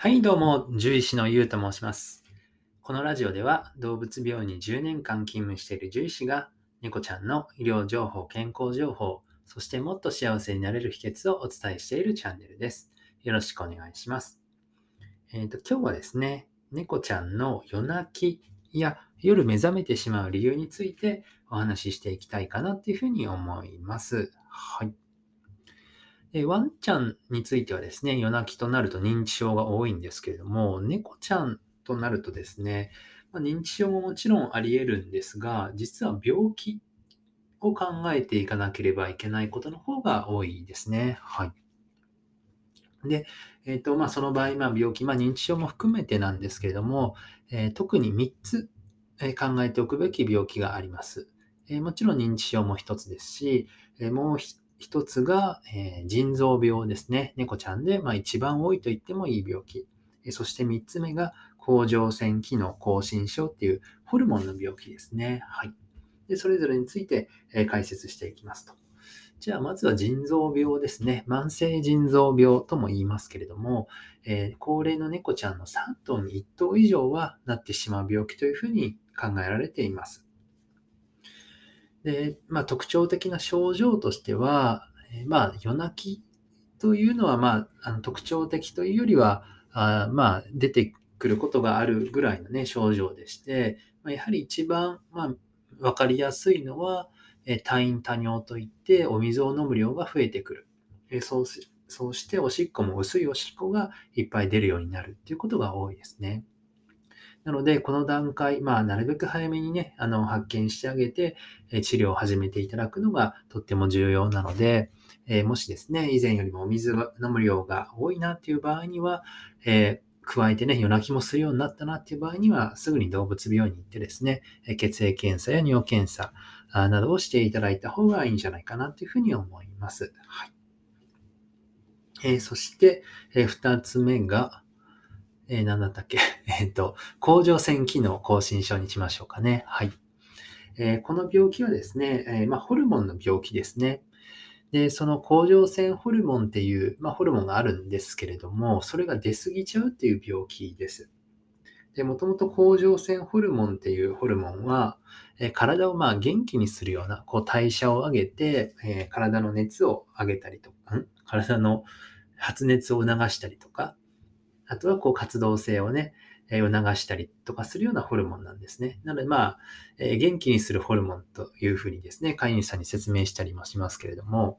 はい、どうも、獣医師のゆうと申します。このラジオでは、動物病院に10年間勤務している獣医師が、猫ちゃんの医療情報、健康情報、そしてもっと幸せになれる秘訣をお伝えしているチャンネルです。よろしくお願いします。えっ、と、今日はですね、猫ちゃんの夜泣きや夜目覚めてしまう理由についてお話ししていきたいかなっていうふうに思います。はい。でワンちゃんについてはですね、夜泣きとなると認知症が多いんですけれども、猫ちゃんとなるとですね、まあ認知症ももちろんあり得るんですが、実は病気を考えていかなければいけないことの方が多いですね。はい。で、えっ、と、まあ、その場合、まあ、病気、まあ、認知症も含めてなんですけれども、えー特に3つ、え考えておくべき病気があります。えもちろん認知症も1つですし、えもう一つが、えー腎臓病ですね。猫ちゃんで、まあ、一番多いと言ってもいい病気。えそして三つ目が、甲状腺機能亢進症っていうホルモンの病気ですね。はい。で、それぞれについて、え解説していきますと。じゃあ、まずは腎臓病ですね。慢性腎臓病とも言いますけれども、えー高齢の猫ちゃんの3頭に1頭以上はなってしまう病気というふうに考えられています。で、まあ、特徴的な症状としては、えーまあ、夜泣きというのは、まあ、あの特徴的というよりは、あまあ、出てくることがあるぐらいのね、症状でして、まあ、やはり一番、まあ、わかりやすいのは、えー多飲多尿といって、お水を飲む量が増えてくる。えーそうしそうして、おしっこも薄いおしっこがいっぱい出るようになるっていうことが多いですね。なので、この段階、まあ、なるべく早めにね、あの、発見してあげて、治療を始めていただくのがとっても重要なので、えーもしですね、以前よりもお水が飲む量が多いなっていう場合には、えー加えてね、夜泣きもするようになったなっていう場合には、すぐに動物病院に行ってですね、血液検査や尿検査などをしていただいた方がいいんじゃないかなというふうに思います。はい。えーそして、えー二つ目が、え何だったっけ？えっと、甲状腺機能亢進症にしましょうかね。はい。えーこの病気はですね、えーまあ、ホルモンの病気ですね。で、その甲状腺ホルモンっていう、まあ、ホルモンがあるんですけれども、それが出過ぎちゃうっていう病気です。で、もともと甲状腺ホルモンっていうホルモンは、え体をまあ元気にするような、こう代謝を上げて、えー体の熱を上げたりとか、ん？体の発熱を促したりとか、あとはこう活動性をね、えー促したりとかするようなホルモンなんですね。なのでまあ、えー元気にするホルモンというふうにですね、飼い主さんに説明したりもしますけれども、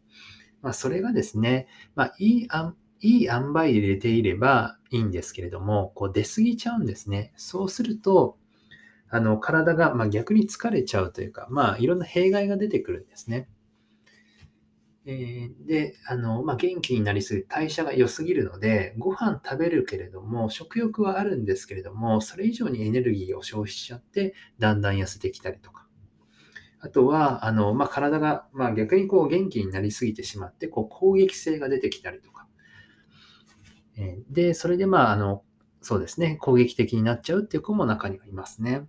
まあ、それがですね、まあ、いいあん、いい塩梅で出ていればいいんですけれども、こう出過ぎちゃうんですね。そうすると、あの、体が、まあ、逆に疲れちゃうというか、まあ、いろんな弊害が出てくるんですね。えで、あの、まあ、元気になりすぎ、代謝が良すぎるので、ご飯食べるけれども、食欲はあるんですけれども、それ以上にエネルギーを消費しちゃって、だんだん痩せてきたりとか。あとは、あの、まあ、体が、まあ、逆にこう元気になりすぎてしまって、こう攻撃性が出てきたりとか。えで、それでまあ、あの、そうですね、攻撃的になっちゃうっていう子も中にはいますね。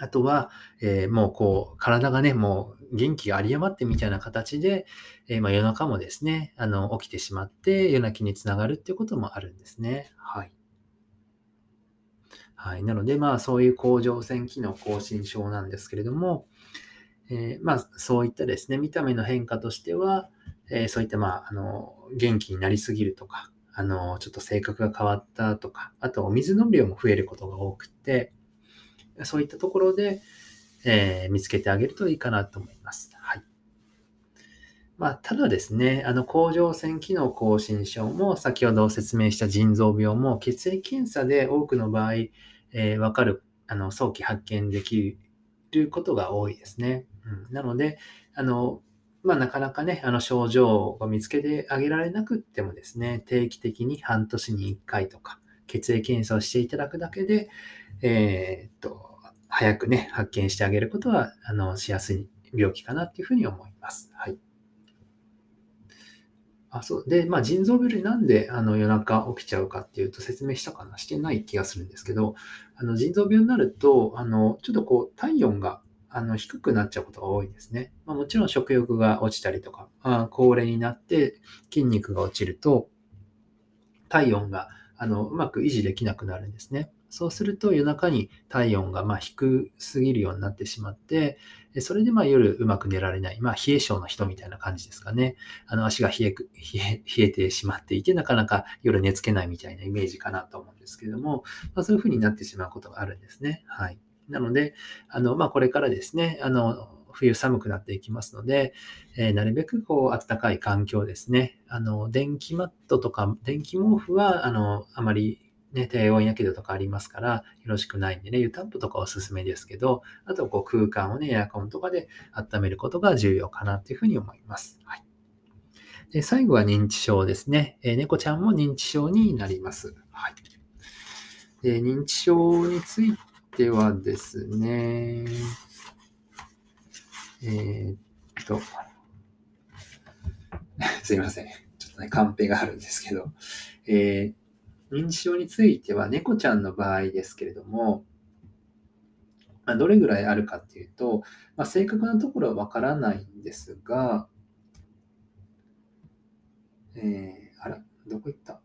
あとは、えーもうこう、体がね、もう元気が有り余ってみたいな形で、えーまあ、夜中もですね、あの、起きてしまって夜泣きにつながるっていうこともあるんですね。はい。はい。なので、まあ、そういう甲状腺機能亢進症なんですけれども、えーまあ、そういったですね、見た目の変化としては、えそういった、まあ、あの、元気になりすぎるとか、あの、ちょっと性格が変わったとか、あとお水飲む量も増えることが多くて、そういったところで、えー見つけてあげるといいかなと思います。はい。まあ、ただですね、あの、甲状腺機能亢進症も、先ほど説明した腎臓病も、血液検査で多くの場合、えーわかる、あの、早期発見できることが多いですね。うん、なので、あの、まあ、なかなかね、あの、症状を見つけてあげられなくってもですね、定期的に半年に1回とか、血液検査をしていただくだけで、えーっと、早くね、発見してあげることは、あの、しやすい病気かなっていうふうに思います。はい。あ、そう。で、まあ、腎臓病でなんであの夜中起きちゃうかっていうと説明したかなしてない気がするんですけど、あの腎臓病になると、あの、ちょっとこう、体温があの低くなっちゃうことが多いんですね。まあ、もちろん食欲が落ちたりとか、あ高齢になって筋肉が落ちると、体温があのうまく維持できなくなるんですね。そうすると夜中に体温がま低すぎるようになってしまって、それでま夜うまく寝られない、まあ、冷え性の人みたいな感じですかね。あの足が冷え冷え冷えてしまっていて、なかなか夜寝つけないみたいなイメージかなと思うんですけども、まあ、そういうふうになってしまうことがあるんですね。はい。なので、あのまあ、これからですね、あの冬寒くなっていきますので、えー、なるべくこう暖かい環境ですね。あの電気マットとか電気毛布はあのあまりね、低温やけどとかありますから、よろしくないんでね、湯たんぽとかおすすめですけど、あとこう空間をね、エアコンとかで温めることが重要かなというふうに思います。はい。で最後は認知症ですね、えー、猫ちゃんも認知症になります。はい。で認知症についてはですね、えー、っと、すいません。ちょっとね、カンペがあるんですけど、えー認知症については猫ちゃんの場合ですけれども、まあ、どれぐらいあるかっていうと、まあ、正確なところはわからないんですが、えー、あら、どこ行った？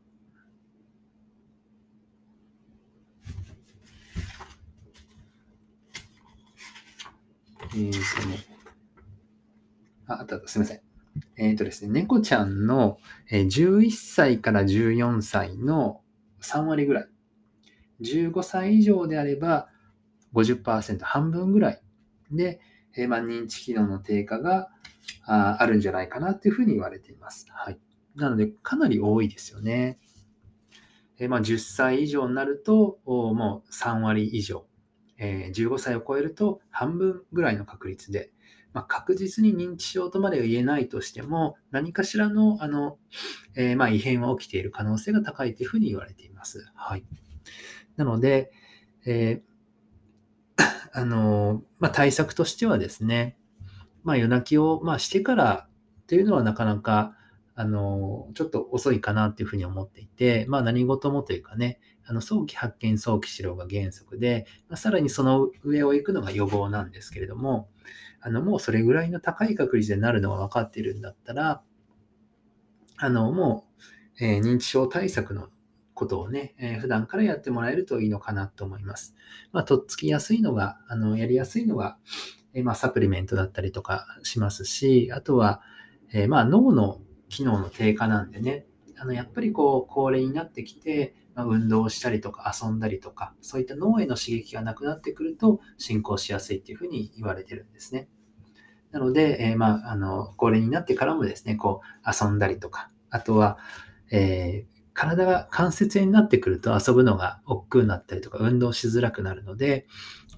えーとね、あ、あった、すみません。えっ、ー、とですね、猫ちゃんの11歳から14歳の3割ぐらい。15歳以上であれば50%、半分ぐらいで、えー、まあ、認知機能の低下がああるんじゃないかなというふうに言われています。はい。なので、かなり多いですよね。えー、まあ、10歳以上になると、もう3割以上。えー、15歳を超えると半分ぐらいの確率で、まあ、確実に認知症とまでは言えないとしても、何かしらのあの、えー、まあ異変は起きている可能性が高いというふうに言われています。はい。なので、えー、あの、まあ、対策としてはですね、まあ、夜泣きを、まあ、してからというのはなかなか、あの、ちょっと遅いかなというふうに思っていて、ま、何事もというかね、あの早期発見、早期治療が原則で、まあ、さらにその上を行くのが予防なんですけれども、あのもうそれぐらいの高い確率でなるのが分かっているんだったら、あのもう、えー、認知症対策のことをね、えー、普段からやってもらえるといいのかなと思います。まあ、とっつきやすいのが、あのやりやすいのが、えー、まあ、サプリメントだったりとかしますし、あとは、えまあ、脳の機能の低下なんでね、あのやっぱりこう高齢になってきて、まあ、運動をしたりとか遊んだりとか、そういった脳への刺激がなくなってくると進行しやすいっていうふうに言われてるんですね。なので、えー、まあ、あの、高齢になってからもですね、こう遊んだりとか、あとは、えー、体が関節炎になってくると遊ぶのが億劫になったりとか、運動しづらくなるので、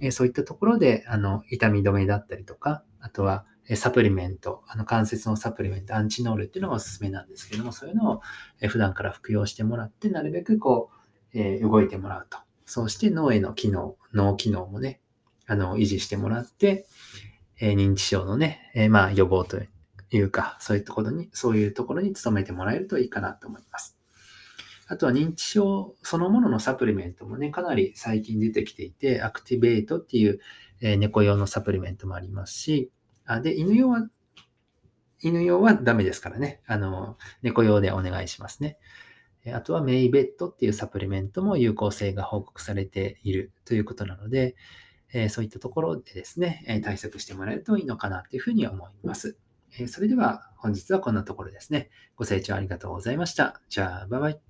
えー、そういったところで、あの、痛み止めだったりとか、あとは、サプリメント、あの関節のサプリメント、アンチノールっていうのがおすすめなんですけども、そういうのを普段から服用してもらって、なるべくこう、えー、動いてもらうと。そうして脳への機能、脳機能もね、あの、維持してもらって、えー、認知症のね、えー、まあ予防というか、そういうところに、そういうところに努めてもらえるといいかなと思います。あとは認知症そのもののサプリメントもね、かなり最近出てきていて、アクティベートっていう、え猫用のサプリメントもありますし、あで、犬用は、犬用はダメですからね。あの、猫用でお願いしますね。あとはメイベットっていうサプリメントも有効性が報告されているということなので、えそういったところでですね、え対策してもらえるといいのかなというふうに思います。えそれでは本日はこんなところですね。ご清聴ありがとうございました。じゃあ、バイバイ。